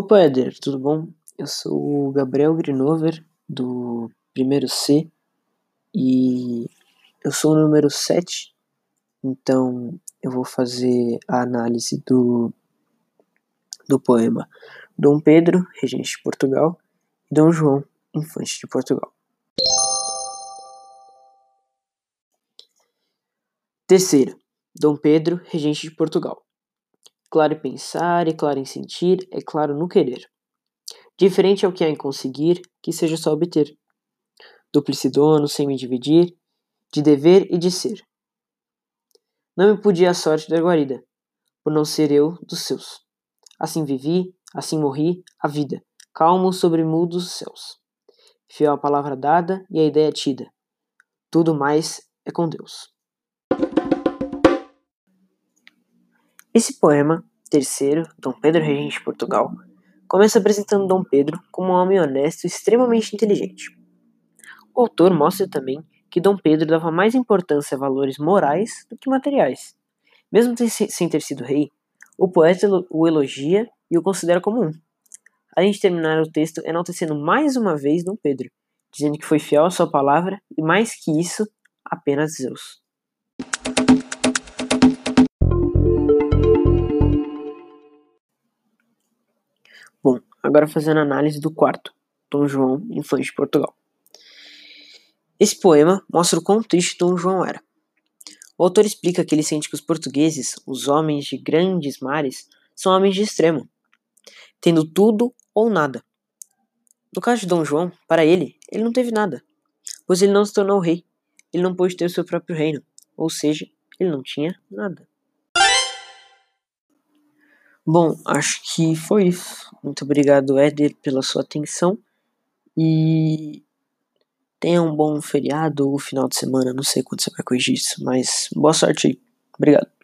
Opa, Éder, tudo bom? Eu sou o Gabriel Grinover, do primeiro C, e eu sou o número 7, então eu vou fazer a análise do, do poema Dom Pedro, regente de Portugal, e Dom João, infante de Portugal. Terceira, Dom Pedro, regente de Portugal. Claro em pensar e claro em sentir, é claro no querer. Diferente é o que há em conseguir, que seja só obter. Duplicidono, sem me dividir, de dever e de ser. Não me podia a sorte da guarida, por não ser eu dos seus. Assim vivi, assim morri, a vida, calmo sobre mudos céus. Fiel à palavra dada e à ideia tida. Tudo mais é com Deus. Esse poema, terceiro, Dom Pedro Regente de Portugal, começa apresentando Dom Pedro como um homem honesto e extremamente inteligente. O autor mostra também que Dom Pedro dava mais importância a valores morais do que materiais. Mesmo sem ter sido rei, o poeta o elogia e o considera como um. Além de terminar o texto enaltecendo mais uma vez Dom Pedro, dizendo que foi fiel à sua palavra e mais que isso, apenas Zeus. Bom, agora fazendo análise do quarto, Dom João, infante de Portugal. Esse poema mostra o quão triste Dom João era. O autor explica que ele sente que os portugueses, os homens de grandes mares, são homens de extremo, tendo tudo ou nada. No caso de Dom João, para ele, ele não teve nada, pois ele não se tornou rei, ele não pôde ter o seu próprio reino, ou seja, ele não tinha nada. Bom, acho que foi isso. Muito obrigado, Éder, pela sua atenção. E tenha um bom feriado ou final de semana. Não sei quando você vai corrigir isso, mas boa sorte aí. Obrigado.